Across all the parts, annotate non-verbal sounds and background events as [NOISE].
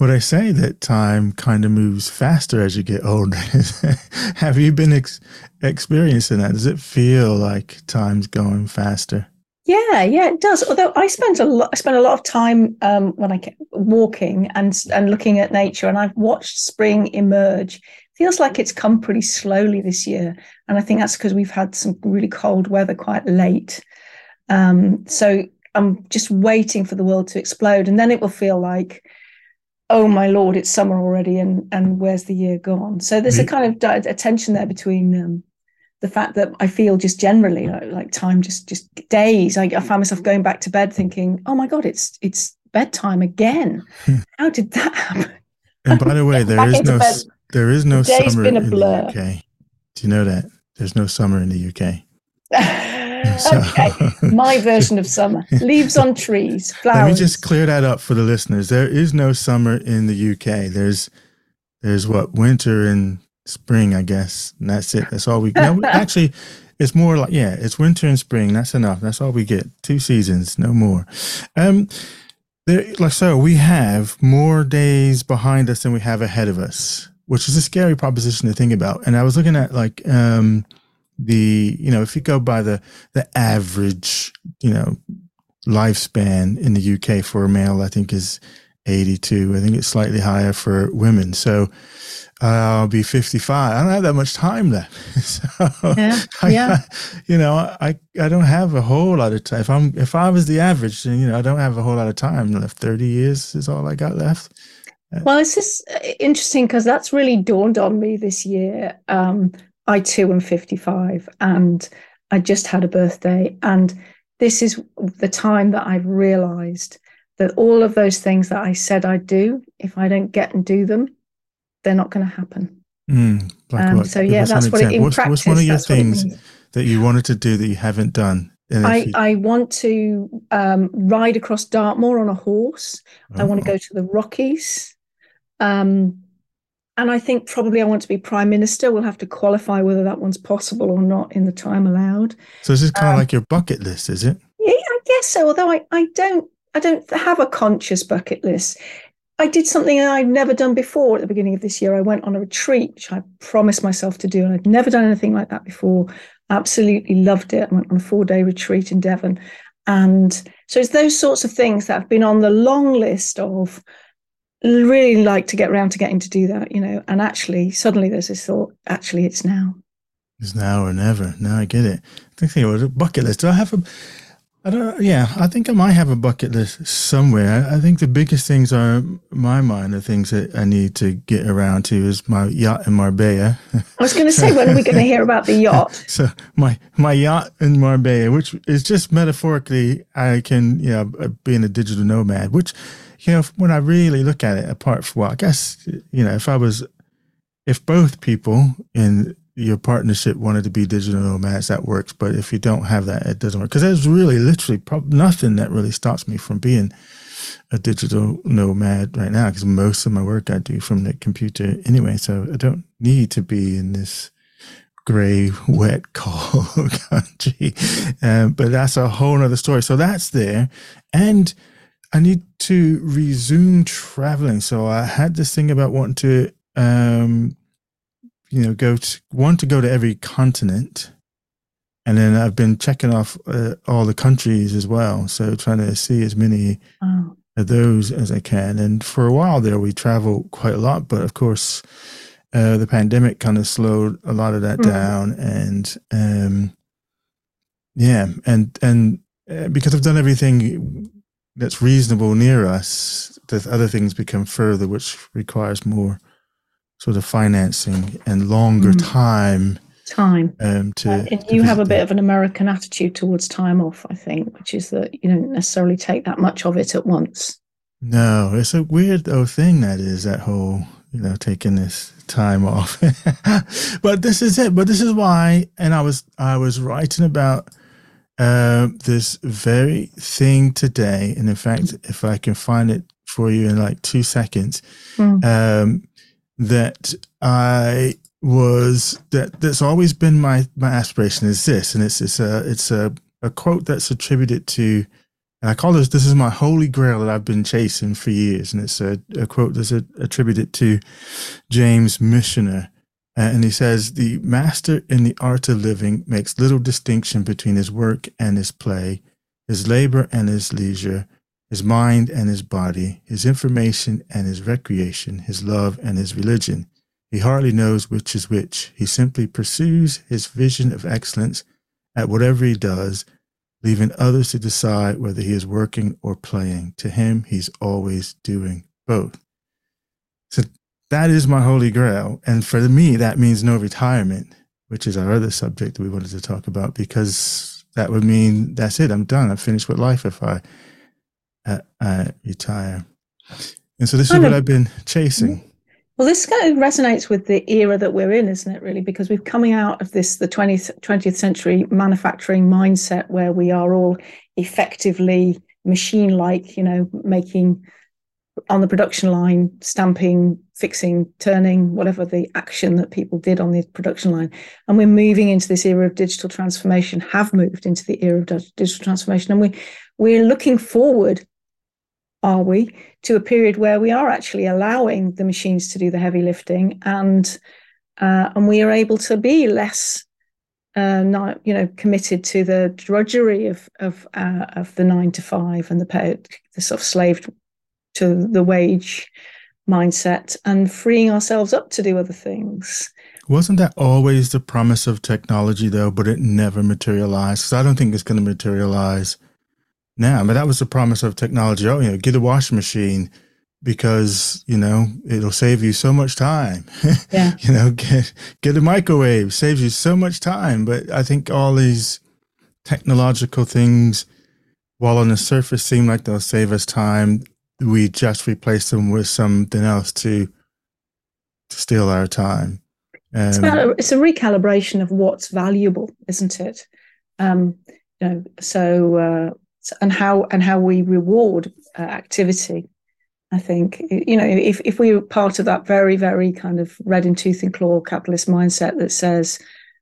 Well, I say that time kind of moves faster as you get older. [LAUGHS] Have you been ex- experiencing that? Does it feel like time's going faster? Yeah, yeah, it does. Although I spent a lot, I spent a lot of time um, when I kept walking and and looking at nature, and I've watched spring emerge. Feels like it's come pretty slowly this year, and I think that's because we've had some really cold weather quite late. Um, so I'm just waiting for the world to explode, and then it will feel like, oh my lord, it's summer already, and and where's the year gone? So there's a kind of a tension there between um, the fact that I feel just generally like, like time just just days. I, I found myself going back to bed thinking, "Oh my god, it's it's bedtime again." How did that happen? And by the [LAUGHS] way, there is no bed. there is no the summer in the UK. Do you know that there's no summer in the UK? [LAUGHS] [LAUGHS] okay, my version of summer: leaves on trees, flowers. Let me just clear that up for the listeners. There is no summer in the UK. There's there's what winter and spring, I guess. And that's it. That's all we no, actually it's more like yeah, it's winter and spring. That's enough. That's all we get. Two seasons, no more. Um there like so we have more days behind us than we have ahead of us, which is a scary proposition to think about. And I was looking at like um the you know, if you go by the the average, you know, lifespan in the UK for a male, I think is 82. I think it's slightly higher for women. So I'll be 55. I don't have that much time left. [LAUGHS] so yeah, [LAUGHS] yeah. I, you know, I, I don't have a whole lot of time. If I'm, if I was the average, then, you know, I don't have a whole lot of time left. 30 years is all I got left. Well, it's just uh, interesting because that's really dawned on me this year. Um, I too am 55 and I just had a birthday. And this is the time that I've realized that all of those things that I said I'd do, if I don't get and do them, they're not going to happen. Mm, um, so yeah, that's what it, in what's, practice. What's one of your things that you wanted to do that you haven't done? I, you... I want to um, ride across Dartmoor on a horse. Oh. I want to go to the Rockies. Um, and I think probably I want to be prime minister. We'll have to qualify whether that one's possible or not in the time allowed. So this is kind of um, like your bucket list, is it? Yeah, I guess so. Although I, I don't I don't have a conscious bucket list. I did something I'd never done before at the beginning of this year. I went on a retreat, which I promised myself to do, and I'd never done anything like that before. Absolutely loved it. I went on a four day retreat in Devon. And so it's those sorts of things that have been on the long list of really like to get around to getting to do that, you know. And actually, suddenly there's this thought, actually, it's now. It's now or never. Now I get it. I think about a bucket list. Do I have a I don't. Yeah, I think I might have a bucket list somewhere. I, I, think the biggest things are my mind. The things that I need to get around to is my yacht in Marbella. I was going to say, when are we going to hear about the yacht? [LAUGHS] so my my yacht in Marbella, which is just metaphorically, I can you know being a digital nomad. Which you know when I really look at it, apart from well, I guess you know if I was if both people in your partnership wanted to be digital nomads, that works. But if you don't have that, it doesn't work. Because there's really literally prob- nothing that really stops me from being a digital nomad right now. Because most of my work I do from the computer anyway, so I don't need to be in this gray, wet, [LAUGHS] cold country. Um, but that's a whole other story. So that's there, and I need to resume traveling. So I had this thing about wanting to um, you know, go to want to go to every continent, and then I've been checking off uh, all the countries as well. So trying to see as many oh. of those as I can. And for a while there, we traveled quite a lot, but of course, uh, the pandemic kind of slowed a lot of that mm. down. And um, yeah, and and uh, because I've done everything that's reasonable near us, the other things become further, which requires more sort of financing and longer mm. time time. um, to, uh, and you have a bit of an american attitude towards time off i think which is that you don't necessarily take that much of it at once. No it's a weird though thing that is that whole you know taking this time off. [LAUGHS] But this is it. But this is why and i was i was writing about uh, this very thing today and in fact if i can find it for you in like two seconds mm. um, that I was that that's always been my my aspiration is this, and it's it's a it's a a quote that's attributed to And I call this, this is my holy grail that I've been chasing for years. And it's a, a quote that's attributed to James Michener. And he says, The master in the art of living makes little distinction between his work and his play, his labor and his leisure, his mind and his body, his information and his recreation, his love and his religion. He hardly knows which is which. He simply pursues his vision of excellence at whatever he does leaving others to decide whether he is working or playing. To him, he's always doing both. So that is my holy grail. And for me, that means no retirement, which is our other subject that we wanted to talk about, because that would mean that's it. I'm done. I'm finished with life if I, uh, uh, retire. And so this is what I've been chasing. Well, this kind of resonates with the era that we're in, isn't it, really? Because we're coming out of this, the 20th, 20th century manufacturing mindset where we are all effectively machine like, you know, making on the production line, stamping, fixing, turning, whatever the action that people did on the production line. And we're moving into this era of digital transformation, have moved into the era of digital transformation. And we, we're looking forward are we, to a period where we are actually allowing the machines to do the heavy lifting and uh, and we are able to be less uh, not you know committed to the drudgery of of uh, of the nine to five and the the sort of slave to the wage mindset and freeing ourselves up to do other things. Wasn't that always the promise of technology though, but it never materialized? Because I don't think it's going to materialize now. But that was the promise of technology. Oh, you know, get a washing machine because you know it'll save you so much time. [LAUGHS] Yeah. you know, get get a microwave saves you so much time. But I think all these technological things, while on the surface seem like they'll save us time, we just replace them with something else to to steal our time. Um, it's, a, it's, a, recalibration of what's valuable, isn't it? Um, you know, so uh, and how and how we reward uh, activity. I think you know if if we were part of that very very kind of red in tooth and claw capitalist mindset that says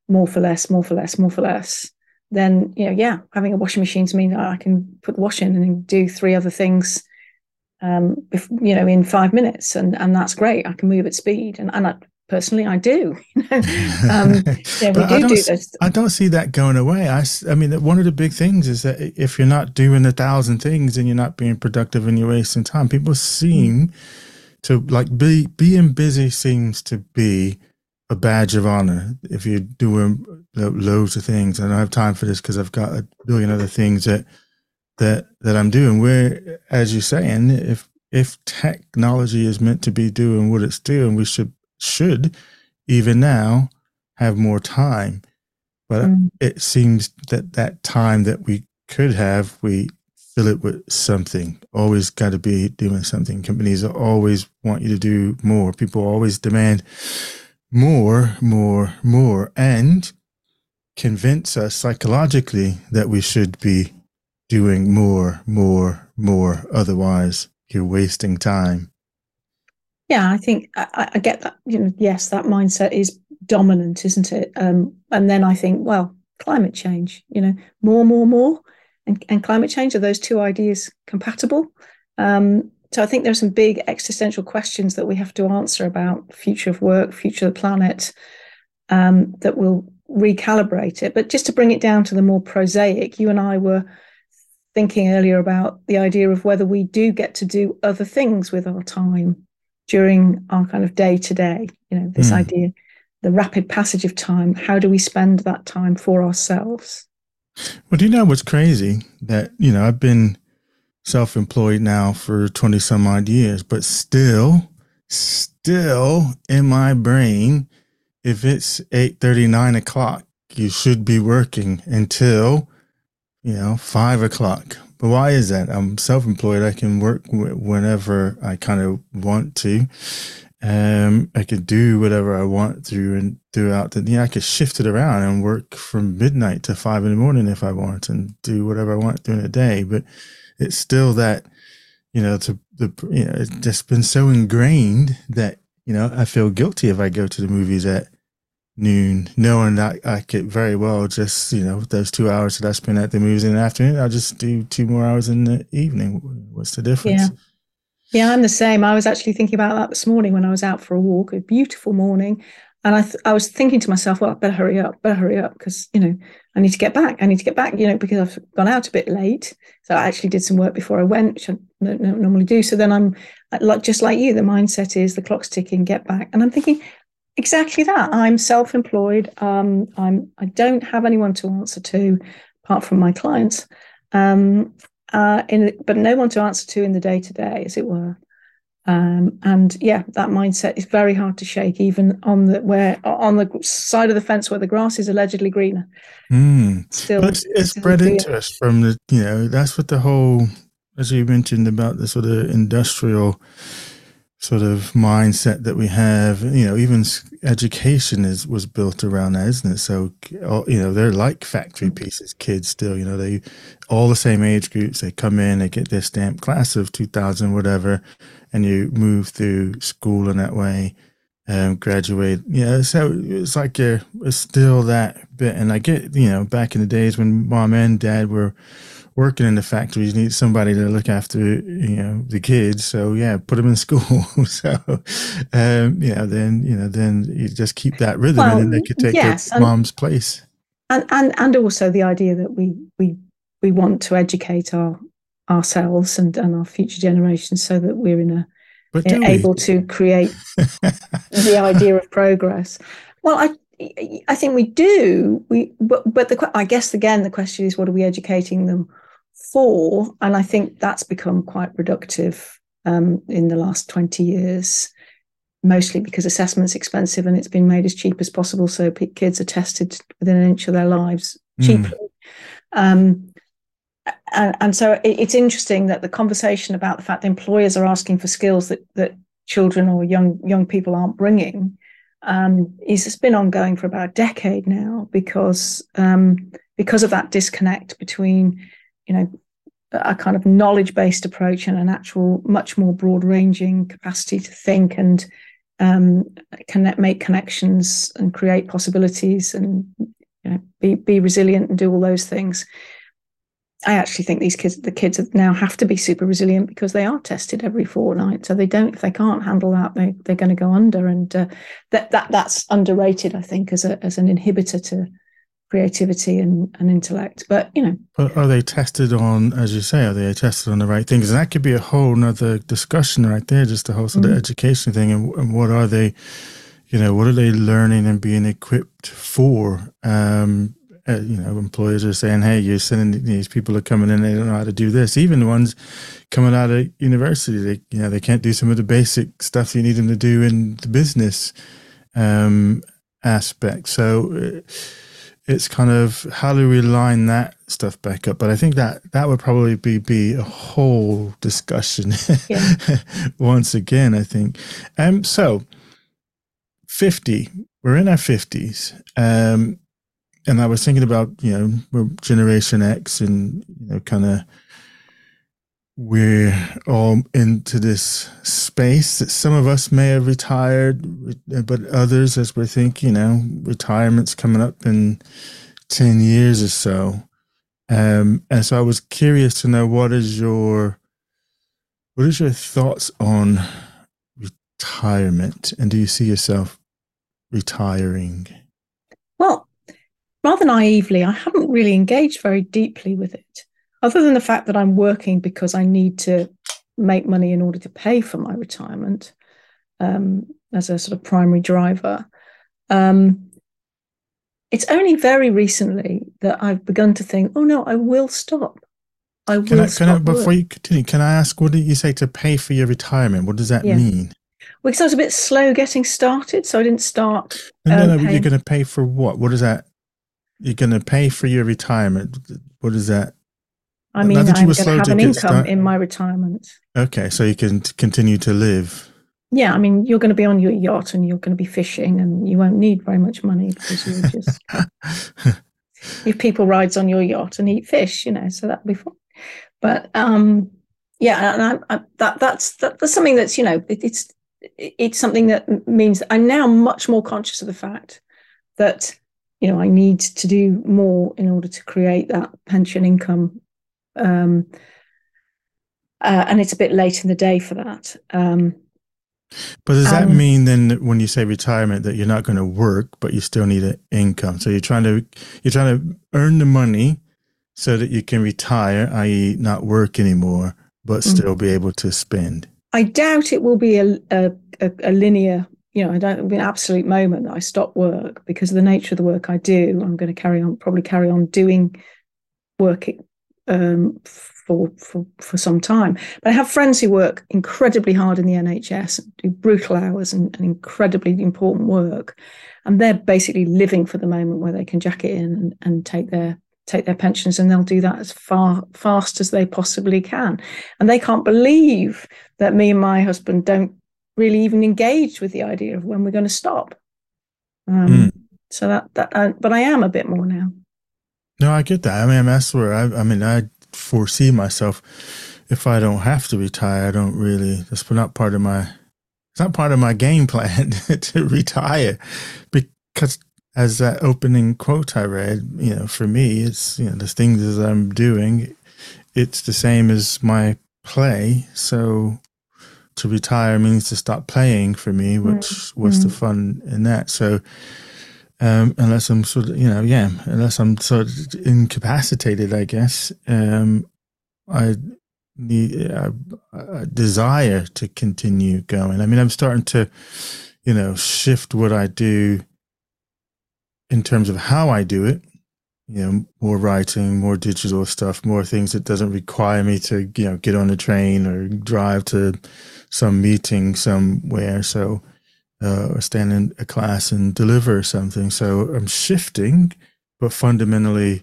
more for less, more for less, more for less, then you know yeah, having a washing machine to mean I can put the wash in and do three other things, um, if, you know, in five minutes, and and that's great. I can move at speed, and and I, personally i do [LAUGHS] um, [LAUGHS] yeah we do do this. I don't see that going away. I, I mean one of the big things is that if you're not doing a thousand things and you're not being productive and you're wasting time people seem to like be being busy seems to be a badge of honor. If you're doing loads of things i don't have time for this because i've got a billion other things that that that i'm doing where as you're saying if if technology is meant to be doing what it's doing we should should even now have more time. But mm. it seems that that time that we could have, we fill it with something. Always got to be doing something. Companies always want you to do more. People always demand more, more, more, and convince us psychologically that we should be doing more, more, more. Otherwise, you're wasting time. Yeah, I think I, I, get that. You know, yes, that mindset is dominant, isn't it? Um, and then I think, well, climate change. You know, more, more, more, and, and climate change are those two ideas compatible? Um, so I think there are some big existential questions that we have to answer about future of work, future of the planet, um, that will recalibrate it. But just to bring it down to the more prosaic, you and I were thinking earlier about the idea of whether we do get to do other things with our time during our kind of day to day, you know, this mm. idea, the rapid passage of time, how do we spend that time for ourselves? Well, do you know what's crazy? That, you know, I've been self employed now for 20 some odd years, but still, still in my brain, if it's 8 39 o'clock, you should be working until, you know, five o'clock, but why is that? I'm self-employed. I can work whenever I kind of want to. Um, I could do whatever I want through and throughout the. Yeah, I could shift it around and work from midnight to five in the morning if I want, and do whatever I want during the day. But it's still that, you know, to the you know, it's just been so ingrained that you know I feel guilty if I go to the movies at noon, knowing that I could very well just, you know, those two hours that I spend at the movies in the afternoon, I'll just do two more hours in the evening. What's the difference? Yeah. Yeah, I'm the same. I was actually thinking about that this morning when I was out for a walk, a beautiful morning. And I, th- I was thinking to myself, well, I better hurry up, better hurry up because, you know, I need to get back. I need to get back, you know, because I've gone out a bit late. So I actually did some work before I went, which I don't, normally do. So then I'm like, just like you, the mindset is the clock's ticking, get back. And I'm thinking, exactly that. I'm self-employed. Um, I'm I don't have anyone to answer to apart from my clients. Um, uh, in, but no one to answer to in the day to day, as it were. Um, and yeah, that mindset is very hard to shake, even on the where on the side of the fence where the grass is allegedly greener. Mm. Still, but it's, it's still bred into us from the you know that's what the whole, as you mentioned about the sort of industrial sort of mindset that we have. You know, even education is was built around that, isn't it? So, you know, they're like factory pieces. Kids still, you know, they all the same age groups. They come in, they get their stamp class of two thousand, whatever, and you move through school in that way. Um, graduate, yeah. So it's like you're it's still that bit, and I get, you know, back in the days when mom and dad were working in the factories need somebody to look after you know the kids. So yeah put them in [LAUGHS] school. So um you know then you know then you just keep that rhythm well, and then they could take yes, their mom's place. And and and also the idea that we we we want to educate our ourselves and and our future generations so that we're in a able to create [LAUGHS] the idea of progress. Well i I think we do. We, but, but the, I guess again, the question is, what are we educating them for, and I think that's become quite reductive um, in the last 20 years, mostly because assessment's expensive and it's been made as cheap as possible. So kids are tested within an inch of their lives hmm. cheaply. Mm. Um, and, and, so it, it's interesting that the conversation about the fact that employers are asking for skills that, that children or young young people aren't bringing um, is has been ongoing for about a decade now because um, because of that disconnect between you know, a kind of knowledge based approach and an actual much more broad ranging capacity to think and um, connect, make connections and create possibilities and you know, be be resilient and do all those things. I actually think these kids, the kids now have to be super resilient because they are tested every fortnight. So they don't, if they can't handle that, they they're going to go under, and uh, that that that's underrated, I think, as a as an inhibitor to creativity and, and intellect. But you know, but are they tested on, as you say, are they tested on the right things? And that could be a whole nother discussion right there, just the whole sort mm-hmm. of education thing. And, and, what are they, you know, what are they learning and being equipped for? Um, uh, you know, employers are saying, "Hey, you're sending these people are coming in. They don't know how to do this. Even the ones coming out of university, they you know they can't do some of the basic stuff you need them to do in the business um, aspect. So." Uh, it's kind of how do we line that stuff back up? But I think that that would probably be be a whole discussion yeah. [LAUGHS] once again. I think. Um. So, fifty. We're in our fifties. Um, and I was thinking about you know we're Generation X and you know kind of we're all into this space that some of us may have retired, but others, as we're thinking, you know, retirement's coming up in 10 years or so. Um, and so I was curious to know what is your, what is your thoughts on retirement? And do you see yourself retiring? Well, rather naively, I haven't really engaged very deeply with it other than the fact that I'm working because I need to make money in order to pay for my retirement um, as a sort of primary driver. Um, it's only very recently that I've begun to think, oh no, I will stop. I will can I, can stop. I, before work. you continue, can I ask, what did you say to pay for your retirement? What does that yeah. mean? Well, because I was a bit slow getting started, so I didn't start. No, no, um, no you're going to pay for what? What is that? You're going to pay for your retirement. What is that? I mean, I'm going to have an income in my retirement. Okay, so you can continue to live. Yeah, I mean, you're going to be on your yacht and you're going to be fishing, and you won't need very much money because you just [LAUGHS] if people rides on your yacht and eat fish, you know, so that'll be fun. But um, yeah, and I, I, that that's that, that's something that's you know it, it's it's something that means that I'm now much more conscious of the fact that you know I need to do more in order to create that pension income. Um, uh, and it's a bit late in the day for that. Um, but does that mean then that when you say retirement that you're not going to work, but you still need an income? So you're trying to you're trying to earn the money so that you can retire, i.e., not work anymore, but mm. still be able to spend. I doubt it will be a, a, a linear. You know, I don't it'll be an absolute moment that I stop work because of the nature of the work I do. I'm going to carry on, probably carry on doing work um, for, for for some time. But I have friends who work incredibly hard in the NHS, do brutal hours and, and incredibly important work, and they're basically living for the moment where they can jack it in and, and take their take their pensions and they'll do that as far fast as they possibly can and they can't believe that me and my husband don't really even engage with the idea of when we're going to stop um, mm. so that that uh, but i am a bit more now no i get that i mean that's where i i mean i foresee myself if I don't have to retire. I don't really. That's not part of my. It's not part of my game plan [LAUGHS] to retire, because as that opening quote I read, you know, for me, it's you know the things that I'm doing. It's the same as my play. So to retire means to stop playing for me, which mm-hmm. was the fun in that. So um, unless I'm sort of, you know, yeah, unless I'm sort of incapacitated, I guess. Um, I need a, a desire to continue going. I mean, I'm starting to, you know, shift what I do in terms of how I do it. You know, more writing, more digital stuff, more things that doesn't require me to, you know, get on a train or drive to some meeting somewhere. So, uh, or stand in a class and deliver something. So I'm shifting, but fundamentally,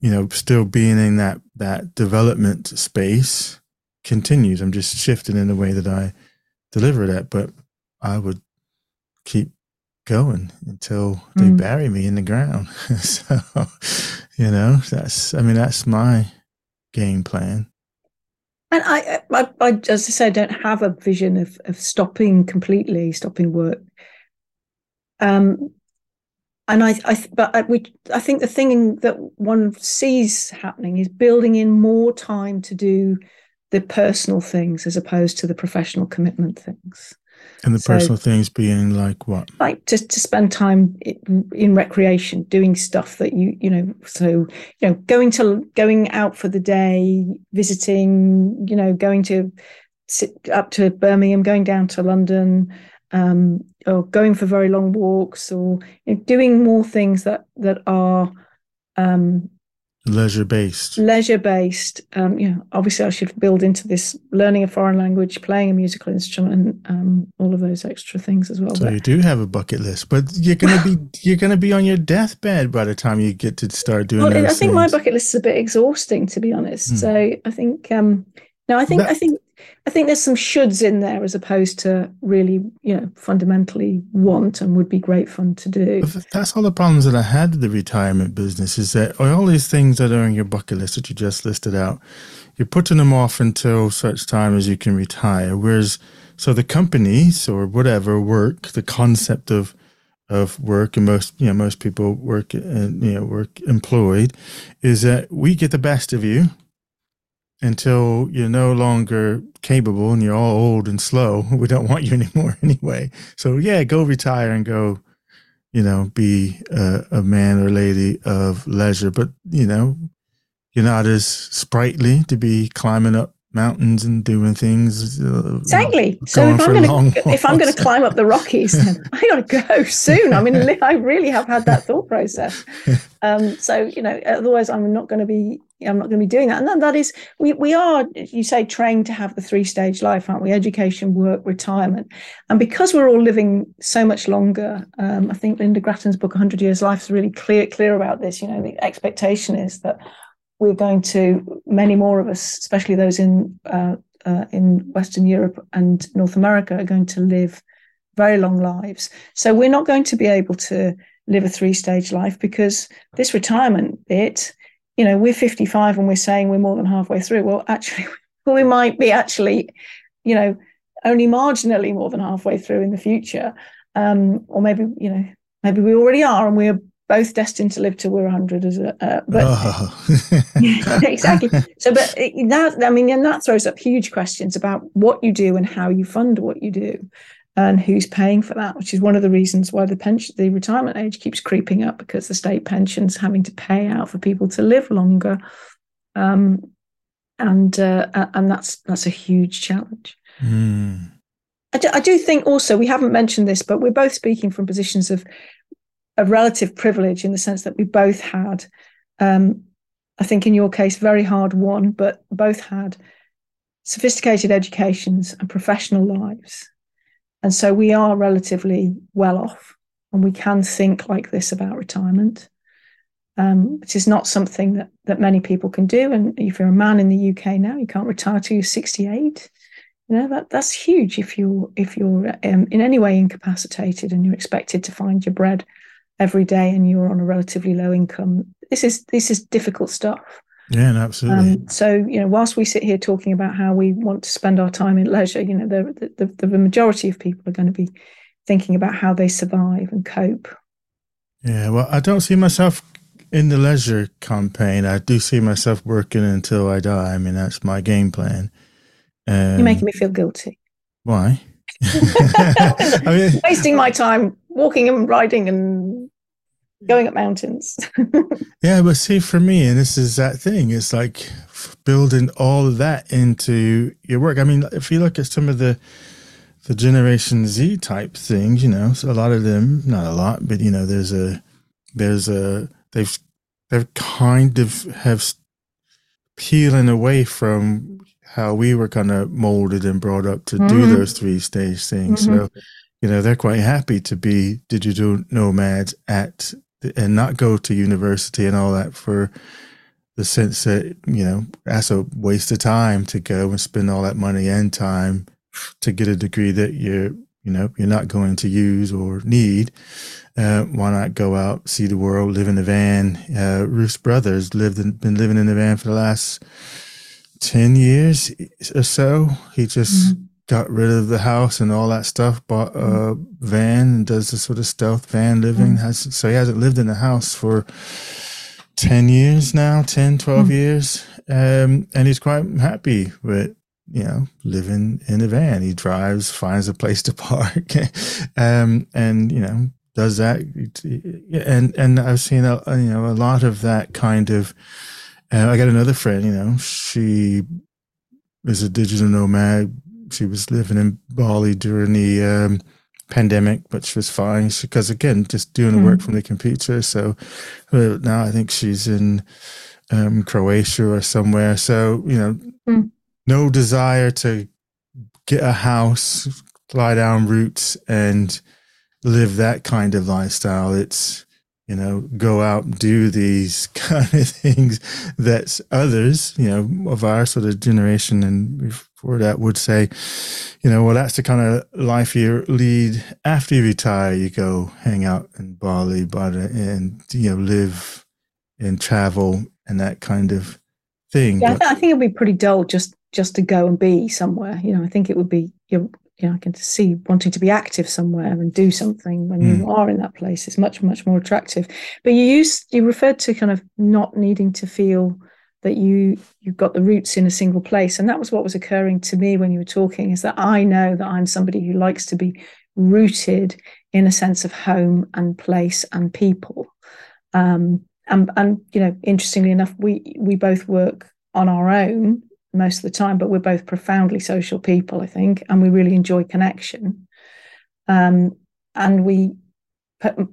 you know, still being in that that development space continues. I'm just shifting in the way that I deliver that, but I would keep going until they mm. bury me in the ground. [LAUGHS] so, you know, that's I mean that's my game plan. And I, I, I, as I say, I don't have a vision of of stopping completely, stopping work. Um, and I, I, but I, we, I think the thing that one sees happening is building in more time to do the personal things as opposed to the professional commitment things. And the so, personal things being like what? Like just to spend time in, in recreation, doing stuff that you you know. So you know, going to going out for the day, visiting. You know, going to sit up to Birmingham, going down to London, um, or going for very long walks, or you know, doing more things that that are um, leisure based leisure based um you know obviously i should build into this learning a foreign language playing a musical instrument um all of those extra things as well so but, you do have a bucket list but you're gonna be [LAUGHS] you're gonna be on your deathbed by the time you get to start doing well, i think things. my bucket list is a bit exhausting to be honest hmm. so i think um no i think that, i think I think there's some shoulds in there as opposed to really, you know, fundamentally want and would be great fun to do. That's all the problems that I had with the retirement business is that all these things that are on your bucket list that you just listed out, you're putting them off until such time as you can retire. Whereas, so the companies or whatever work, the concept of of work and most you know most people work and you know work employed is that we get the best of you until you're no longer capable and you're all old and slow. [LAUGHS] We don't want you anymore [LAUGHS] anyway. So yeah, go retire and go, you know, be a, a man or lady of leisure. But you know, you're not as sprightly to be climbing up mountains and doing things. Uh, exactly. So [LAUGHS] if I'm going to if I'm going to climb up the Rockies, then I got to go soon. I mean, I really have had that thought process. Um, so you know, otherwise I'm not going to be I'm not going to be doing that. And that is we we are you say trained to have the three stage life, aren't we? Education, work, retirement. And because we're all living so much longer, um, I think Lynda Gratton's book 100 Years Life is really clear clear about this. You know, the expectation is that we're going to many more of us, especially those in uh, uh, in Western Europe and North America, are going to live very long lives. So we're not going to be able to live a three stage life because this retirement bit, you know, we're 55 and we're saying we're more than halfway through. Well, actually, [LAUGHS] we might be actually, you know, only marginally more than halfway through in the future. um, or maybe you know maybe we already are, and we're both destined to live till we're 100 as a uh, but oh. [LAUGHS] exactly so but that i mean and that throws up huge questions about what you do and how you fund what you do and who's paying for that which is one of the reasons why the pension the retirement age keeps creeping up because the state pensions having to pay out for people to live longer um, and uh, and that's that's a huge challenge mm. I, do, I do think also we haven't mentioned this but we're both speaking from positions of a relative privilege in the sense that we both had, um, I think in your case, very hard won, but both had sophisticated educations and professional lives. And so we are relatively well off and we can think like this about retirement, um, which is not something that, that many people can do. And if you're a man in the UK now, you can't retire till you're 68. You know, that, that's huge if you're, if you're um, in any way incapacitated and you're expected to find your bread every day and you're on a relatively low income this is this is difficult stuff yeah absolutely. Um, so you know whilst we sit here talking about how we want to spend our time in leisure you know the, the, the, the majority of people are going to be thinking about how they survive and cope. Yeah well i don't see myself in the leisure campaign. I do see myself working until i die. I mean that's my game plan. Um, you're making me feel guilty. why? [LAUGHS] [LAUGHS] I mean, wasting my time walking and riding and going up mountains. [LAUGHS] yeah, but see, for me, and this is that thing, it's like building all of that into your work. I mean, if you look at some of the the Generation Z type things, you know, so a lot of them, not a lot, but you know, there's a there's a they've they've kind of have peeling away from how we were kind of molded and brought up to mm-hmm. do those three stage things. Mm-hmm. So, you know, they're quite happy to be digital nomads at and not go to university and all that for the sense that, you know, that's a waste of time to go and spend all that money and time to get a degree that you're, you know, you're not going to use or need. Uh, why not go out, see the world, live in a van? Uh, Ruth's brothers lived in, been living in the van for the last 10 years or so. He just mm-hmm. Got rid of the house and all that stuff, bought a mm-hmm. van and does the sort of stealth van living. Mm-hmm. Has, so he hasn't lived in the house for 10 years now, 10, 12 mm-hmm. years. Um, and he's quite happy with, you know, living in a van. He drives, finds a place [LAUGHS] to park, um, and, you know, does that. And, and I've seen, a, you know, a lot of that kind of, and I got another friend, you know, she is a digital nomad. She was living in Bali during the um, pandemic, but she was fine because, again, just doing the mm. work hmm. from the computer. So uh, now I think she's in um, Croatia or somewhere. So, you know, mm. no desire to get a house, lie down roots, and live that kind of lifestyle. It's, you know, go out and do these [LAUGHS] kind of things that others, you know, of our sort of generation and before that would say, you know, well, that's the kind of life you lead after you retire. You go hang out in Bali, but and you know, live and travel and that kind of thing. Yeah, but, I think it'd be pretty dull just just to go and be somewhere. You know, I think it would be you're you know, I can see wanting to be active somewhere and do something when mm. you are in that place is much, much more attractive. But you used you referred to kind of not needing to feel that you you've got the roots in a single place. And that was what was occurring to me when you were talking, is that I know that I'm somebody who likes to be rooted in a sense of home and place and people. Um, and and you know, interestingly enough, we we both work on our own most of the time, but we're both profoundly social people, I think, and we really enjoy connection. Um, and we,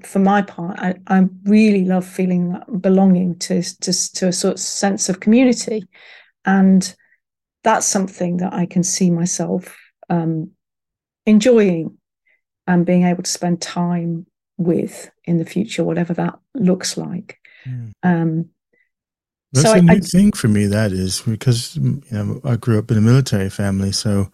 for my part, I, I really love feeling that belonging to, to, to a sort of sense of community. And that's something that I can see myself um, enjoying and being able to spend time with in the future, whatever that looks like. Mm. Um, that's so a I, neat I, thing for me. That is because you know I grew up in a military family, so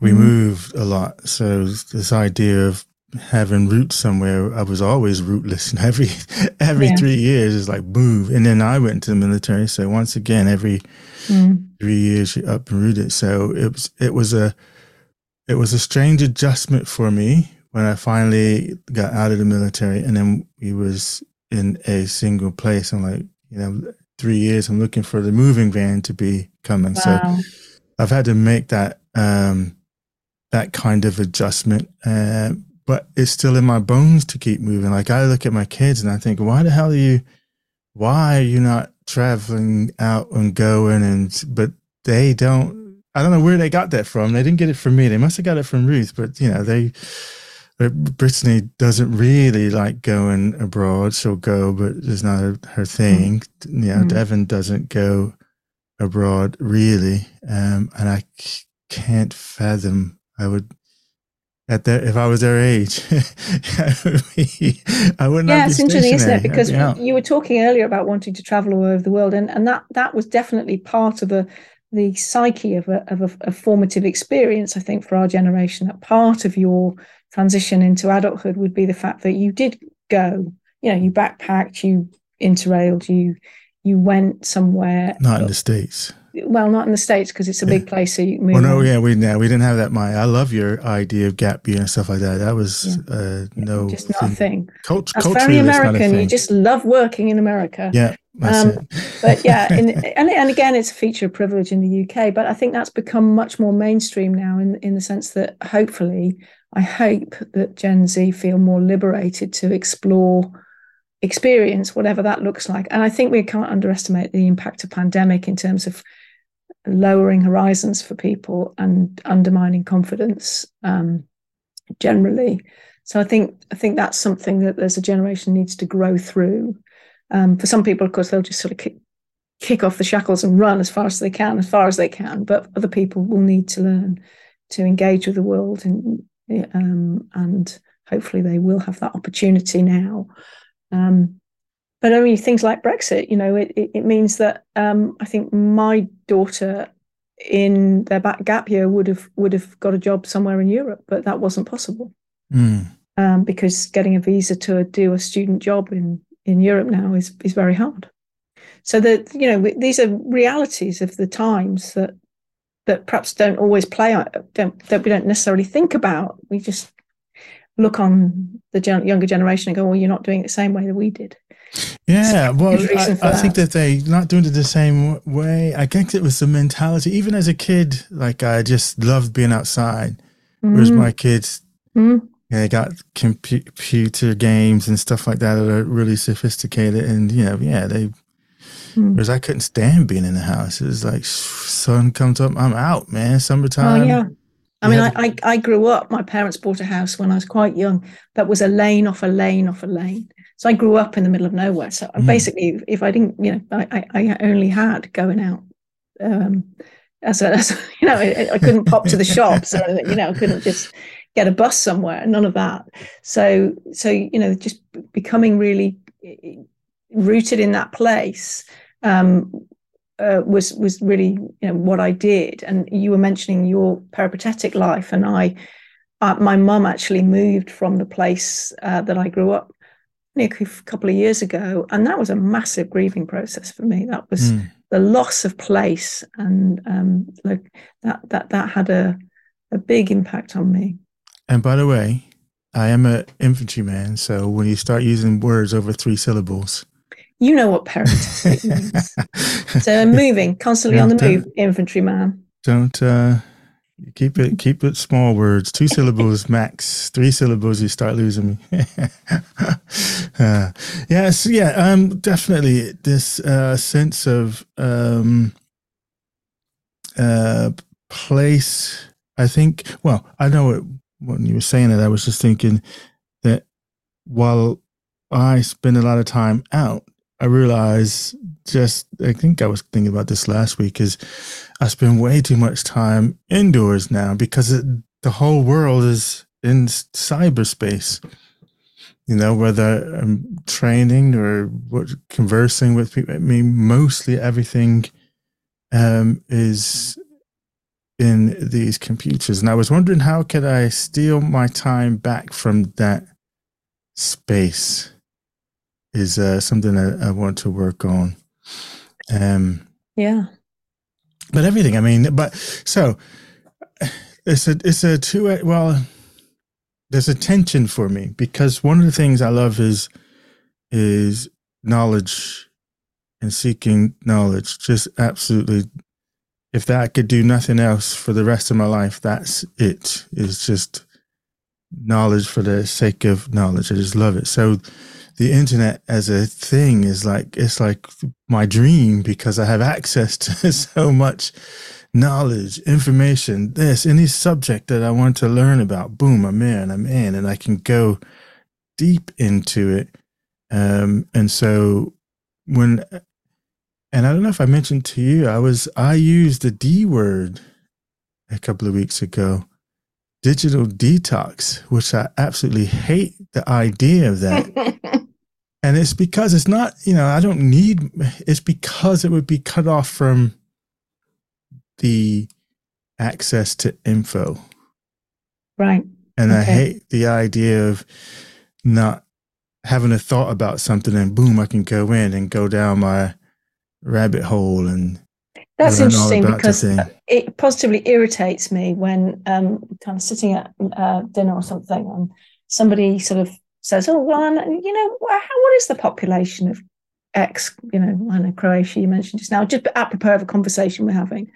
we mm-hmm. moved a lot. So this idea of having roots somewhere, I was always rootless. And [LAUGHS] every every yeah. three years is like move, and then I went to the military. So once again, every mm. three years you up and rooted. So it was it was a it was a strange adjustment for me when I finally got out of the military, and then we was in a single place. I'm like, you know, three years. I'm looking for the moving van to be coming. Wow. So I've had to make that um, that kind of adjustment. Uh, but it's still in my bones to keep moving. Like I look at my kids and I think, why the hell are you? Why are you not traveling out and going? And but they don't. I don't know where they got that from. They didn't get it from me. They must have got it from Ruth. But you know, they Brittany doesn't really like going abroad. She'll go, but it's not her, thing. Mm. You know, mm. Devon doesn't go abroad really, um, and I c- can't fathom. I would at their if I was their age, [LAUGHS] I would not. Yeah, it's interesting, isn't it? Because you were talking earlier about wanting to travel all over the world, and and that that was definitely part of the the psyche of a, of a, a formative experience. I think for our generation, that part of your transition into adulthood would be the fact that you did go, you know, you backpacked, you interrailed, you you went somewhere. Not in the states. Well, not in the states because it's a big place. So you move. Well, no, on. yeah, we no, we didn't have that. My, I love your idea of gap year and stuff like that. That was yeah. uh, no, just not thing. a thing. Cult- That's very American. You just love working in America. Yeah. Um, but yeah, [LAUGHS] in, and and again, it's a feature of privilege in the UK. But I think that's become much more mainstream now, in in the sense that hopefully I hope that Gen Z feel more liberated to explore experience, whatever that looks like. And I think we can't underestimate the impact of pandemic in terms of lowering horizons for people and undermining confidence um, generally. So I think I think that's something that there's a generation needs to grow through. Um, for some people, of course, they'll just sort of kick, kick off the shackles and run as fast as they can, as far as they can. But other people will need to learn to engage with the world and um, and hopefully they will have that opportunity now. Um, but I mean, things like Brexit, you know, it, it, it means that um, I think my daughter in their back gap year would have would have got a job somewhere in Europe, but that wasn't possible mm. um, because getting a visa to do a student job in in Europe now is is very hard. So that you know these are realities of the times that that perhaps don't always play don't that we don't necessarily think about. We just look on the gen- younger generation and go, "Well, you're not doing it the same way that we did." Yeah, well, I, I think that they not doing it the same way. I think it was the mentality. Even as a kid, like I just loved being outside. Mm-hmm. Whereas my kids, mm-hmm. got computer games and stuff like that that are really sophisticated, and you know, yeah, they Mm. Whereas I couldn't stand being in the house. It was like sun comes up, I'm out, man. Summertime. Oh yeah. I mean, I, I, I grew up. My parents bought a house when I was quite young. That was a lane off a lane off a lane. So I grew up in the middle of nowhere. So mm. basically, if I didn't, you know, I, I only had going out. Um, as a, as [LAUGHS] you know, I, I, couldn't pop to the shops, or you know, I couldn't just get a bus somewhere. None of that. So so you know, just becoming really rooted in that place um, uh, was was really you know what I did. And you were mentioning your peripatetic life, and I, uh, my mum actually moved from the place uh, that I grew up a couple of years ago, and that was a massive grieving process for me. That was mm. the loss of place, and um, like that that that had a a big impact on me. And by the way, I am an infantryman, so when you start using words over three syllables, you know what peripatetic [LAUGHS] means. so I'm moving, constantly yeah, on the move, infantryman. Don't uh, keep it keep it small words. Two syllables [LAUGHS] max. Three syllables, you start losing me. [LAUGHS] uh, yes, yeah, um, definitely this uh, sense of um, uh, place. I think. Well, I know it, when you were saying it, I was just thinking that while I spend a lot of time out, I realize just, I think I was thinking about this last week, is I spend way too much time indoors now because it, the whole world is in cyberspace. You know, whether I'm training or conversing with people, I mean, mostly everything um, is in these computers. And I was wondering how could I steal my time back from that space? is uh, something I, I, want to work on. Um, yeah. But everything, I mean, but so it's a it's a two well. there's a tension for me because one of the things I love is is knowledge and seeking knowledge. Just absolutely, if that could do nothing else for the rest of my life, that's it. It's just knowledge for the sake of knowledge. I just love it. So the internet as a thing is like it's like my dream because I have access to [LAUGHS] so much knowledge, information, this, any subject that I want to learn about. Boom, I'm in, I'm in, and I can go deep into it. Um, and so when and I don't know if I mentioned to you, I was I used the D word a couple of weeks ago digital detox, which I absolutely hate the idea of that. [LAUGHS] and it's because it's not, you know, I don't need, it's because it would be cut off from the access to info. Right. And okay. I hate the idea of not having a thought about something and boom, I can go in and go down my rabbit hole and that's interesting because it positively irritates me when um, kind of sitting at uh, dinner or something and somebody sort of says, "Oh, well, and, you know, how, what is the population of X? You know, I know Croatia. You mentioned just now, just apropos of a conversation we're having."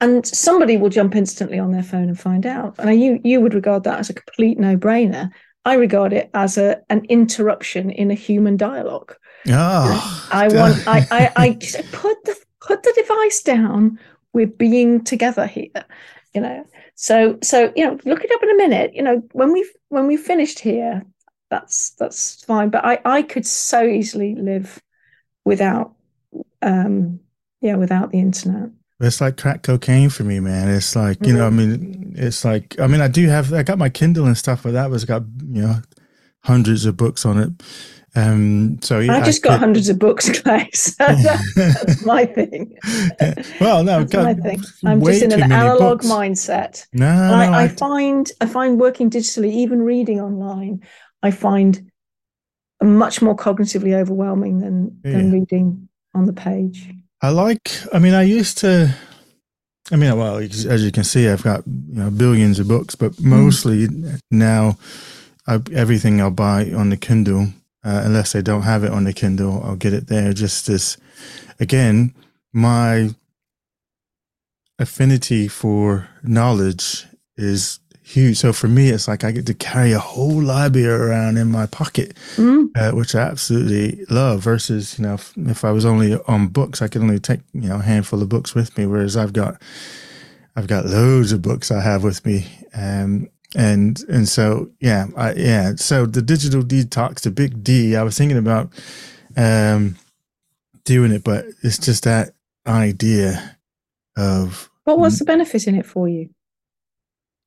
And somebody will jump instantly on their phone and find out. And you you would regard that as a complete no brainer. I regard it as a an interruption in a human dialogue. Oh, I want I, I I [LAUGHS] put the put the device down. We're being together here, you know. So so you know, look it up in a minute. You know, when we've when we finished here, that's that's fine. But I I could so easily live without um yeah without the internet. It's like crack cocaine for me, man. It's like you mm-hmm. know, I mean, it's like I mean, I do have I got my Kindle and stuff, but that was got you know hundreds of books on it. Um, so yeah, I just I got could, hundreds of books, Clay. So that's, that's my thing. well, no, that's my thing. I'm just in an analog books. mindset. No, I, no I, I, find I find working digitally, even reading online, I find much more cognitively overwhelming than yeah. than reading on the page. I like. I mean, I used to. I mean, well, as you can see, I've got you know billions of books, but mm. mostly mm. now, I, everything I'll buy on the Kindle uh, unless they don't have it on the Kindle. I'll get it there. Just as, again, my affinity for knowledge is huge. So for me, it's like I get to carry a whole library around in my pocket, mm. uh, which I absolutely love. Versus, you know, if, if, I was only on books, I could only take you know a handful of books with me. Whereas I've got, I've got loads of books I have with me, um, and and so yeah I, yeah. So the digital detox the big d i was thinking about um doing it but it's just that idea of what was the benefit in it for you?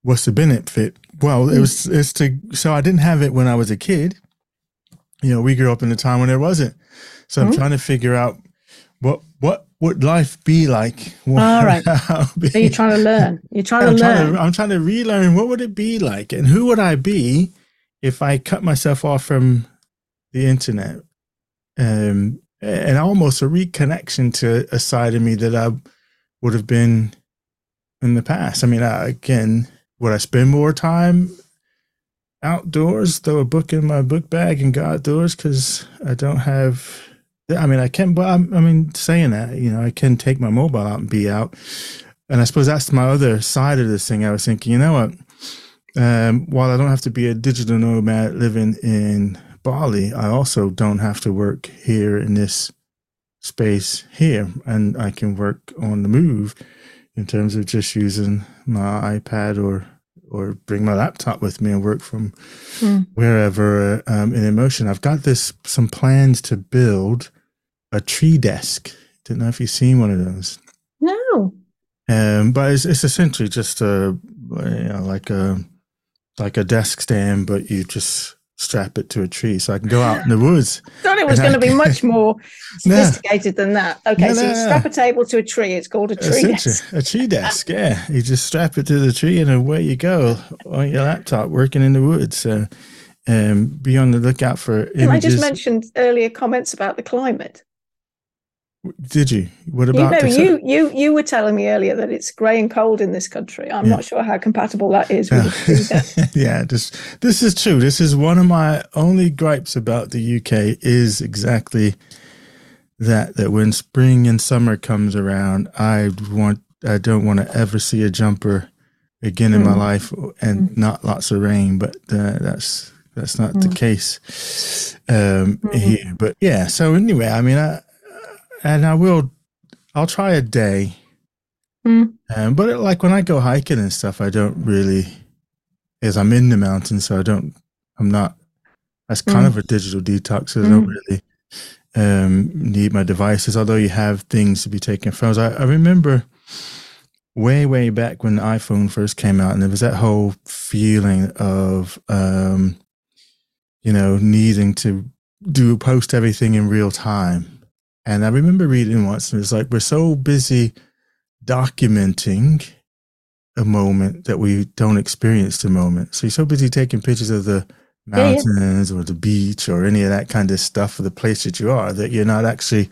What's the benefit? Well it was it's to so i didn't have it when i was a kid. You know we grew up in a time when there wasn't. So i'm mm-hmm. trying to figure out what what would life be like? All right. Be? [LAUGHS] So you're trying to learn. You're trying to [LAUGHS] I'm learn. Trying to, I'm trying to relearn. What would it be like, and who would I be if I cut myself off from the internet? Um, and almost a reconnection to a side of me that I would have been in the past. I mean, I, again, would I spend more time outdoors, throw a book in my book bag and go outdoors because I don't have I mean, I can, but I'm, I mean, saying that, you know, I can take my mobile out and be out. And I suppose that's my other side of this thing. I was thinking, you know what? Um, while I don't have to be a digital nomad living in Bali, I also don't have to work here in this space here. And I can work on the move in terms of just using my iPad or or bring my laptop with me and work from mm. wherever um, in emotion. I've got this some plans to build a tree desk. Didn't know if you've seen one of those. No. Um, but it's, it's essentially just a you know like a like a desk stand, but you just strap it to a tree so I can go out in the woods. I thought it was going to be much [LAUGHS] more sophisticated no. than that. Okay, no, so you strap a table to a tree. It's called a tree desk. A tree desk, yeah. You just strap it to the tree and away you go on your laptop working in the woods. So um, be on the lookout for images. And I just mentioned earlier comments about the climate. Did you? What You about know, you you you were telling me earlier that it's grey and cold in this country. I'm Yeah. not sure how compatible that is with [LAUGHS] yeah, just [LAUGHS] this is true. This is one of my only gripes about the UK is exactly that that when spring and summer comes around, I want I don't want to ever see a jumper again in my Mm. life and not lots of rain, but uh, that's that's not the Mm. case um Mhm. here. But yeah, so anyway, I mean I and I will I'll try a day. Mm. Um, but it, like when I go hiking and stuff, I don't really, as I'm in the mountains, so I don't, I'm not, that's kind Mm. of a digital detox. So I don't Mm. really um, need my devices, although you have things to be taking photos. I, I remember way, way back when the iPhone first came out, and there was that whole feeling of, um, you know, needing to do post everything in real time. And I remember reading once, and it was like, we're so busy documenting a moment that we don't experience the moment. So you're so busy taking pictures of the Yeah, yeah. mountains or the beach or any of that kind of stuff or the place that you are that you're not actually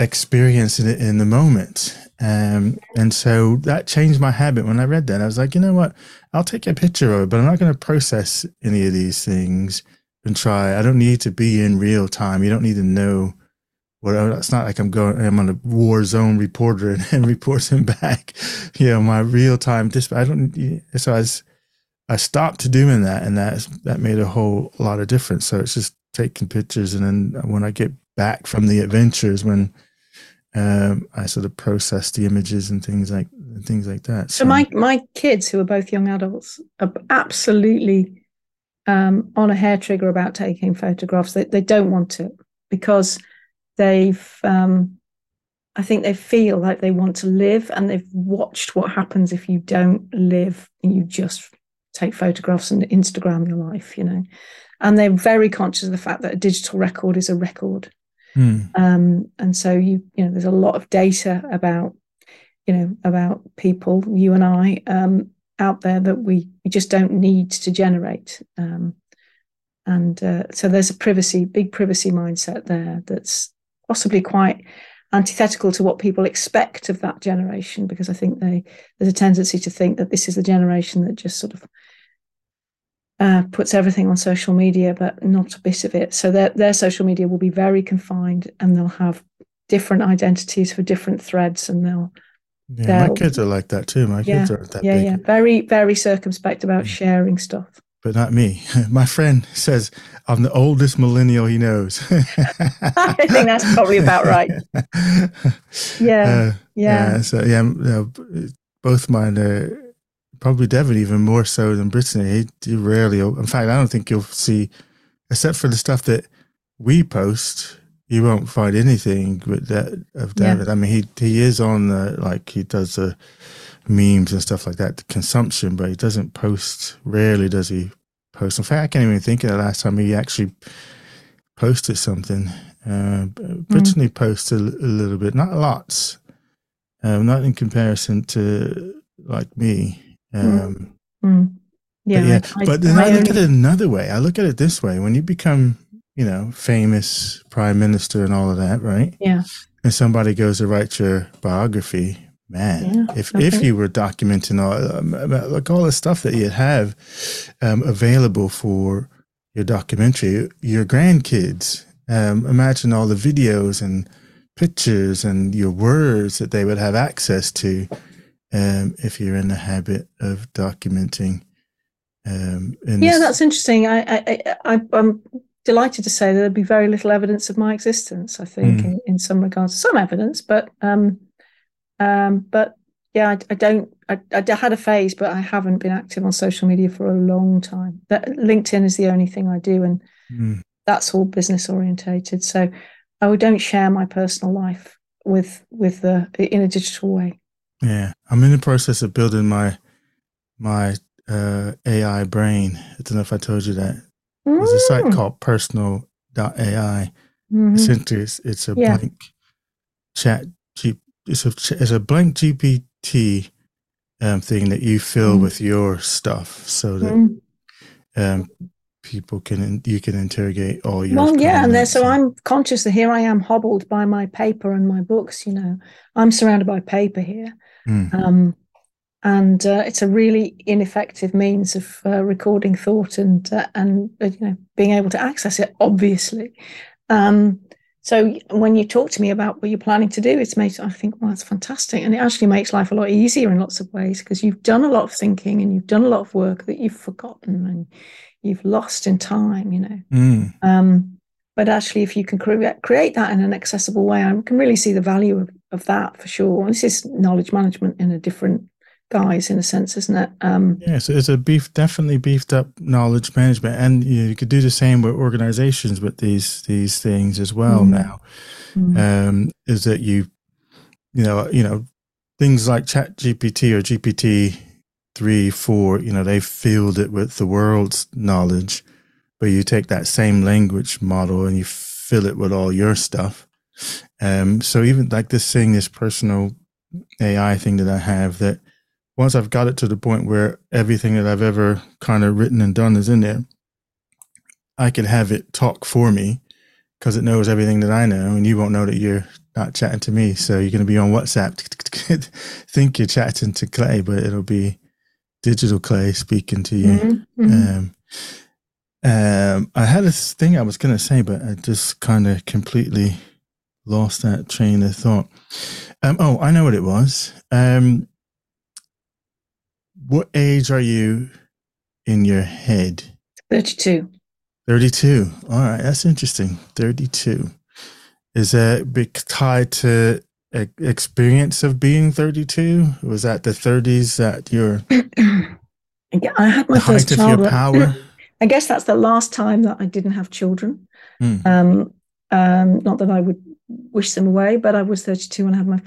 experiencing it in the moment. Um, and so that changed my habit when I read that. I was like, you know what? I'll take a picture of it, but I'm not going to process any of these things and try. I don't need to be in real time. You don't need to know what it's not like I'm going, I'm on a war zone reporter [LAUGHS] and, and reporting back, [LAUGHS] you know, my real time dispatch. I don't, so I was, I stopped doing that and that, that made a whole lot of difference. So it's just taking pictures. And then when I get back from the adventures, when, um, I sort of process the images and things like, and things like that. So my my kids, who are both young adults, are absolutely um, on a hair trigger about taking photographs. They they don't want to because they've um, I think they feel like they want to live and they've watched what happens if you don't live and you just take photographs and Instagram your life, you know. And they're very conscious of the fact that a digital record is a record. Hmm. Um, and so you you know there's a lot of data about you know about people you and I um, out there that we we just don't need to generate um, and uh, so there's a privacy big privacy mindset there that's possibly quite antithetical to what people expect of that generation because I think they there's a tendency to think that this is the generation that just sort of uh, puts everything on social media, but not a bit of it. So their their social media will be very confined, and they'll have different identities for different threads, and they'll Yeah, my They'll- kids are like that too. My kids aren't that yeah big. yeah very very circumspect about Mm. sharing stuff. But not me. [LAUGHS] My friend says I'm the oldest millennial he knows. [LAUGHS] [LAUGHS] I think that's probably about right. Yeah, Uh, yeah, So yeah, you know, b- both mine are probably Devin even more so than Brittany. He, he rarely. In fact, I don't think you'll see, except for the stuff that we post. You won't find anything with that of Yeah. David. I mean, he he is on the like he does the memes and stuff like that, the consumption, but he doesn't post. Rarely does he post. In fact, I can't even think of the last time he actually posted something. Uh, b- Brittany posted a, a little bit, not lots, um, not in comparison to like me. Um, Mm. yeah. but yeah, I- but then I I look at it another way. I look at it this way: when you become, you know, famous prime minister and all of that, right? Yeah. And somebody goes to write your biography, man. Yeah, if okay. if you were documenting all um, like all the stuff that you'd have um, available for your documentary, your grandkids. Um, imagine all the videos and pictures and your words that they would have access to um, if you're in the habit of documenting. Um, in Yeah, that's interesting. I, I, I, I'm delighted to say that there'd be very little evidence of my existence. I think, Mm. in, in some regards, some evidence, but, um, um, but yeah, I, I don't. I, I had a phase, but I haven't been active on social media for a long time. That LinkedIn is the only thing I do, and Mm, that's all business orientated. So I don't share my personal life with with the in a digital way. yeah, I'm in the process of building my my uh, AI brain. I don't know if I told you that. There's a site Mm. called personal.ai. Mhm. Essentially, it's, it's a Yeah. blank chat. G, it's a it's a blank GPT um, thing that you fill Mm. with your stuff, so that Mm. um, people can you can interrogate all your well yeah and there so i'm conscious that here i am hobbled by my paper and my books you know i'm surrounded by paper here mm. um, and uh, it's a really ineffective means of uh, recording thought and uh, and uh, you know being able to access it obviously um, so when you talk to me about what you're planning to do, it's makes I think, well, that's fantastic, and it actually makes life a lot easier in lots of ways because you've done a lot of thinking and you've done a lot of work that you've forgotten and you've lost in time. You know, mm. um, but actually, if you can create create that in an accessible way, I can really see the value of, of that for sure. And this is knowledge management in a different guys in a sense, isn't it? Um, yes, it's a beef, definitely beefed up knowledge management, and you, know, you could do the same with organizations with these these things as well. Mm. Now, mm. Um, is that you, you know, you know, things like Chat GPT or GPT three, four, you know, they filled it with the world's knowledge, but you take that same language model and you fill it with all your stuff. Um, so even like this thing, this personal AI thing that I have that once I've got it to the point where everything that I've ever kind of written and done is in there, I can have it talk for me because it knows everything that I know, and you won't know that you're not chatting to me. So you're going to be on WhatsApp, [LAUGHS] think you're chatting to Clay, but it'll be digital Clay speaking to you. Mm-hmm. mm-hmm. Um, um, I had a thing I was going to say, but I just kind of completely lost that train of thought. Um, oh, I know what it was. Um, what age are you in your head? 32. 32. All right. That's interesting. 32. Is that big tied to experience of being 32? Was that the 30s that you're [CLEARS THROAT] I had my first child. power? [CLEARS THROAT] I guess that's the last time that I didn't have children. Mm. Um, um, not that I would wish them away, but I was 32 when I had my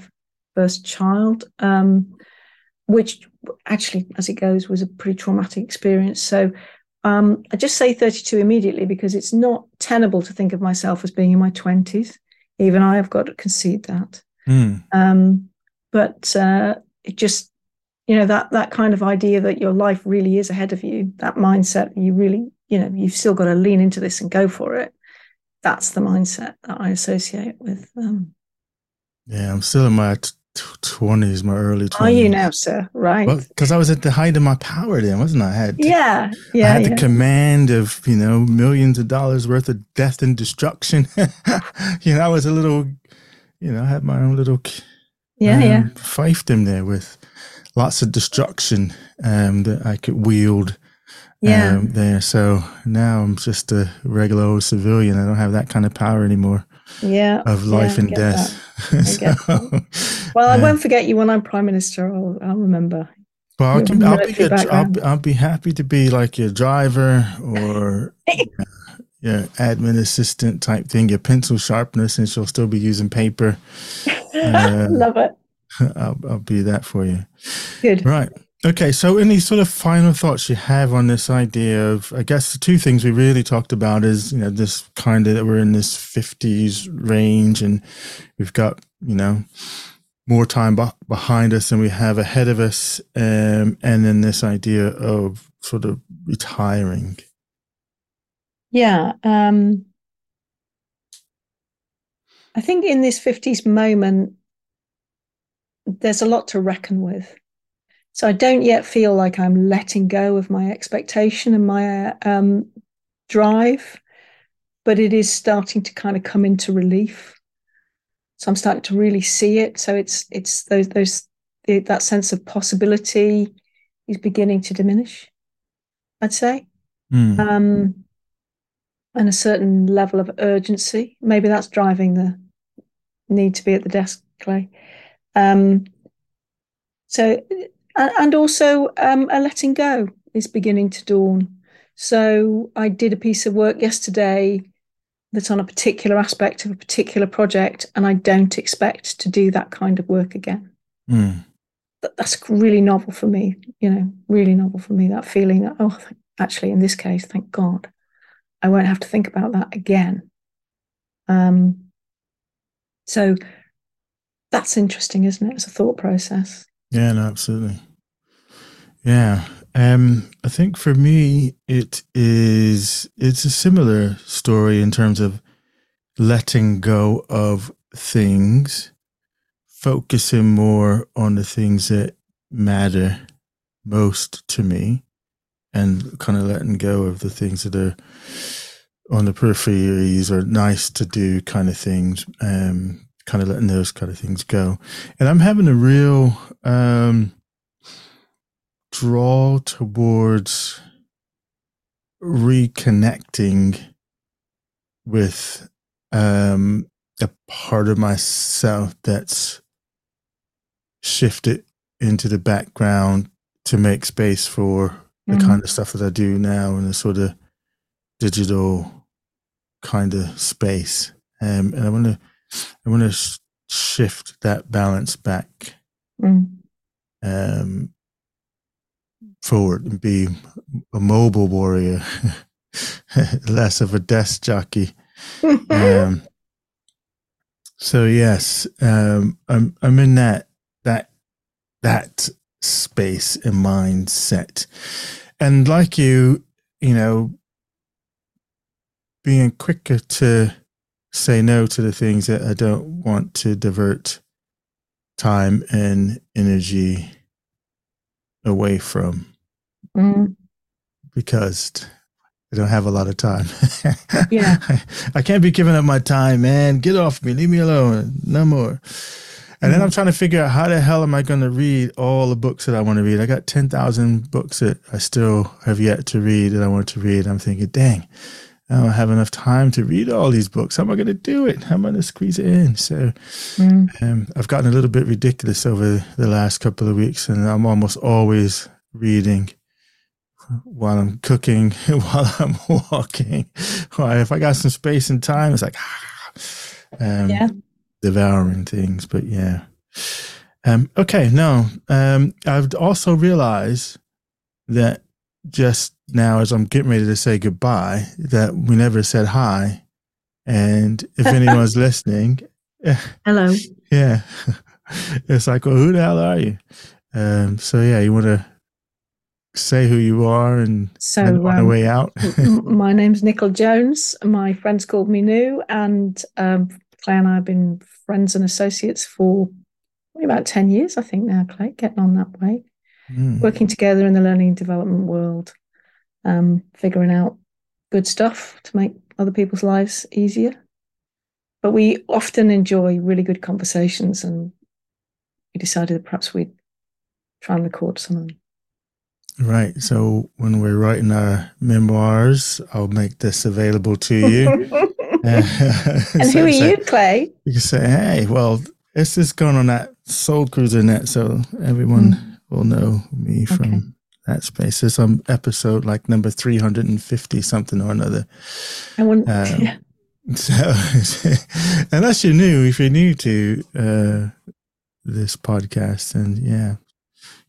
first child. Um, which actually, as it goes, was a pretty traumatic experience. So um, I just say 32 immediately because it's not tenable to think of myself as being in my 20s. Even I have got to concede that. Mm. Um, but uh, it just, you know, that that kind of idea that your life really is ahead of you, that mindset, you really, you know, you've still got to lean into this and go for it. That's the mindset that I associate with. Um, yeah, I'm still in my twenties, my early twenties. Are you now, sir? Right. Because well, I was at the height of my power then, wasn't I? I had yeah, yeah. I had yeah. the command of you know millions of dollars worth of death and destruction. [LAUGHS] you know, I was a little, you know, I had my own little yeah, um, yeah fiefdom there with lots of destruction um, that I could wield. Yeah. Um, there. So now I'm just a regular old civilian. I don't have that kind of power anymore yeah of life yeah, and death [LAUGHS] so, well i won't forget you when i'm prime minister i'll, I'll remember well, I can, I'll, be your, I'll, I'll, be happy to be like your driver or [LAUGHS] your admin assistant type thing, your pencil sharpener, since you'll still be using paper. [LAUGHS] Uh, Love it. I'll, I'll be that for you. Good. Right. Okay, so any sort of final thoughts you have on this idea of, I guess the two things we really talked about is, you know, this kind of that we're in this 50s range and we've got, you know, more time b- behind us than we have ahead of us. Um, and then this idea of sort of retiring. Yeah. Um, I think in this 50s moment, there's a lot to reckon with so I don't yet feel like I'm letting go of my expectation and my um, drive, but it is starting to kind of come into relief. So I'm starting to really see it. So it's it's those those that sense of possibility is beginning to diminish. I'd say, mm. um, and a certain level of urgency. Maybe that's driving the need to be at the desk, Clay. Um, so and also um, a letting go is beginning to dawn. So I did a piece of work yesterday that's on a particular aspect of a particular project, and I don't expect to do that kind of work again. Mm. That's really novel for me, you know, really novel for me. That feeling that, oh, actually, in this case, thank God, I won't have to think about that again. Um, so that's interesting, isn't it? It's a thought process. Yeah, no, absolutely. Yeah. Um, I think for me, it is it's a similar story in terms of letting go of things, focusing more on the things that matter most to me, and kind of letting go of the things that are on the peripheries or nice to do kind of things. Um, kind of letting those kind of things go, and I'm having a real um draw towards reconnecting with um, a part of myself that's shifted into the background to make space for the mm-hmm. kind of stuff that I do now in a sort of digital kind of space. Um, and I want to, I want to sh- shift that balance back. Mm. Um, forward and be a mobile warrior, [LAUGHS] less of a desk jockey. um, [LAUGHS] so yes, um, I'm I'm in that that that space and mindset, and like you, you know, being quicker to say no to the things that I don't want to divert time and energy away from mm. because I don't have a lot of time. [LAUGHS] yeah. I, I, can't be giving up my time, man. Get off me. Leave me alone. No more. And mm-hmm. then I'm trying to figure out how the hell am I going to read all the books that I want to read. I got 10,000 books that I still have yet to read that I want to read. I'm thinking, dang, I don't have enough time to read all these books. How am I going to do it? How am I going to squeeze it in? So mm. um, I've gotten a little bit ridiculous over the last couple of weeks, and I'm almost always reading while I'm cooking, [LAUGHS] while I'm walking. Or if I got some space and time, it's like, um, yeah. devouring things. But yeah. Um, okay, no. Um, I've also realized that just now, as I'm getting ready to say goodbye, that we never said hi. And if [LAUGHS] anyone's listening, [LAUGHS] hello. Yeah. [LAUGHS] It's like, well, who the hell are you? Um, so yeah, you want to say who you are and so on um, the way out? my name's Nicola Jones. My friends called me New, and um, Clay and I have been friends and associates for about 10 years, I think now, Clay, getting on that way. Mm. Working together in the learning and development world, um, figuring out good stuff to make other people's lives easier. But we often enjoy really good conversations, and we decided that perhaps we'd try and record some of them. Right. So when we're writing our memoirs, I'll make this available to you. [LAUGHS] [LAUGHS] and so who are say, you, Clay? You can say, hey, well, it's just going on that Soul Cruiser net, so everyone mm. Will know me from that space. There's some episode like number 350 something or another. I want, um, [LAUGHS] yeah. So, [LAUGHS] unless you're new, if you're new to uh, this podcast, and yeah,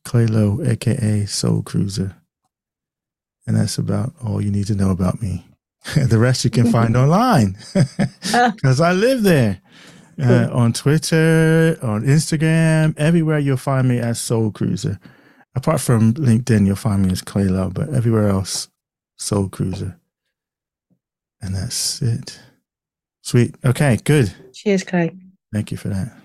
Clay Lowe, aka Soul Cruiser. And that's about all you need to know about me. [LAUGHS] the rest you can find online because I live there. Uh, on Twitter, on Instagram, everywhere you'll find me as Soul Cruiser. Apart from LinkedIn, you'll find me as Clay Lowe, but everywhere else, Soul Cruiser. And that's it. Sweet. Okay, good. Cheers, Clay. Thank you for that.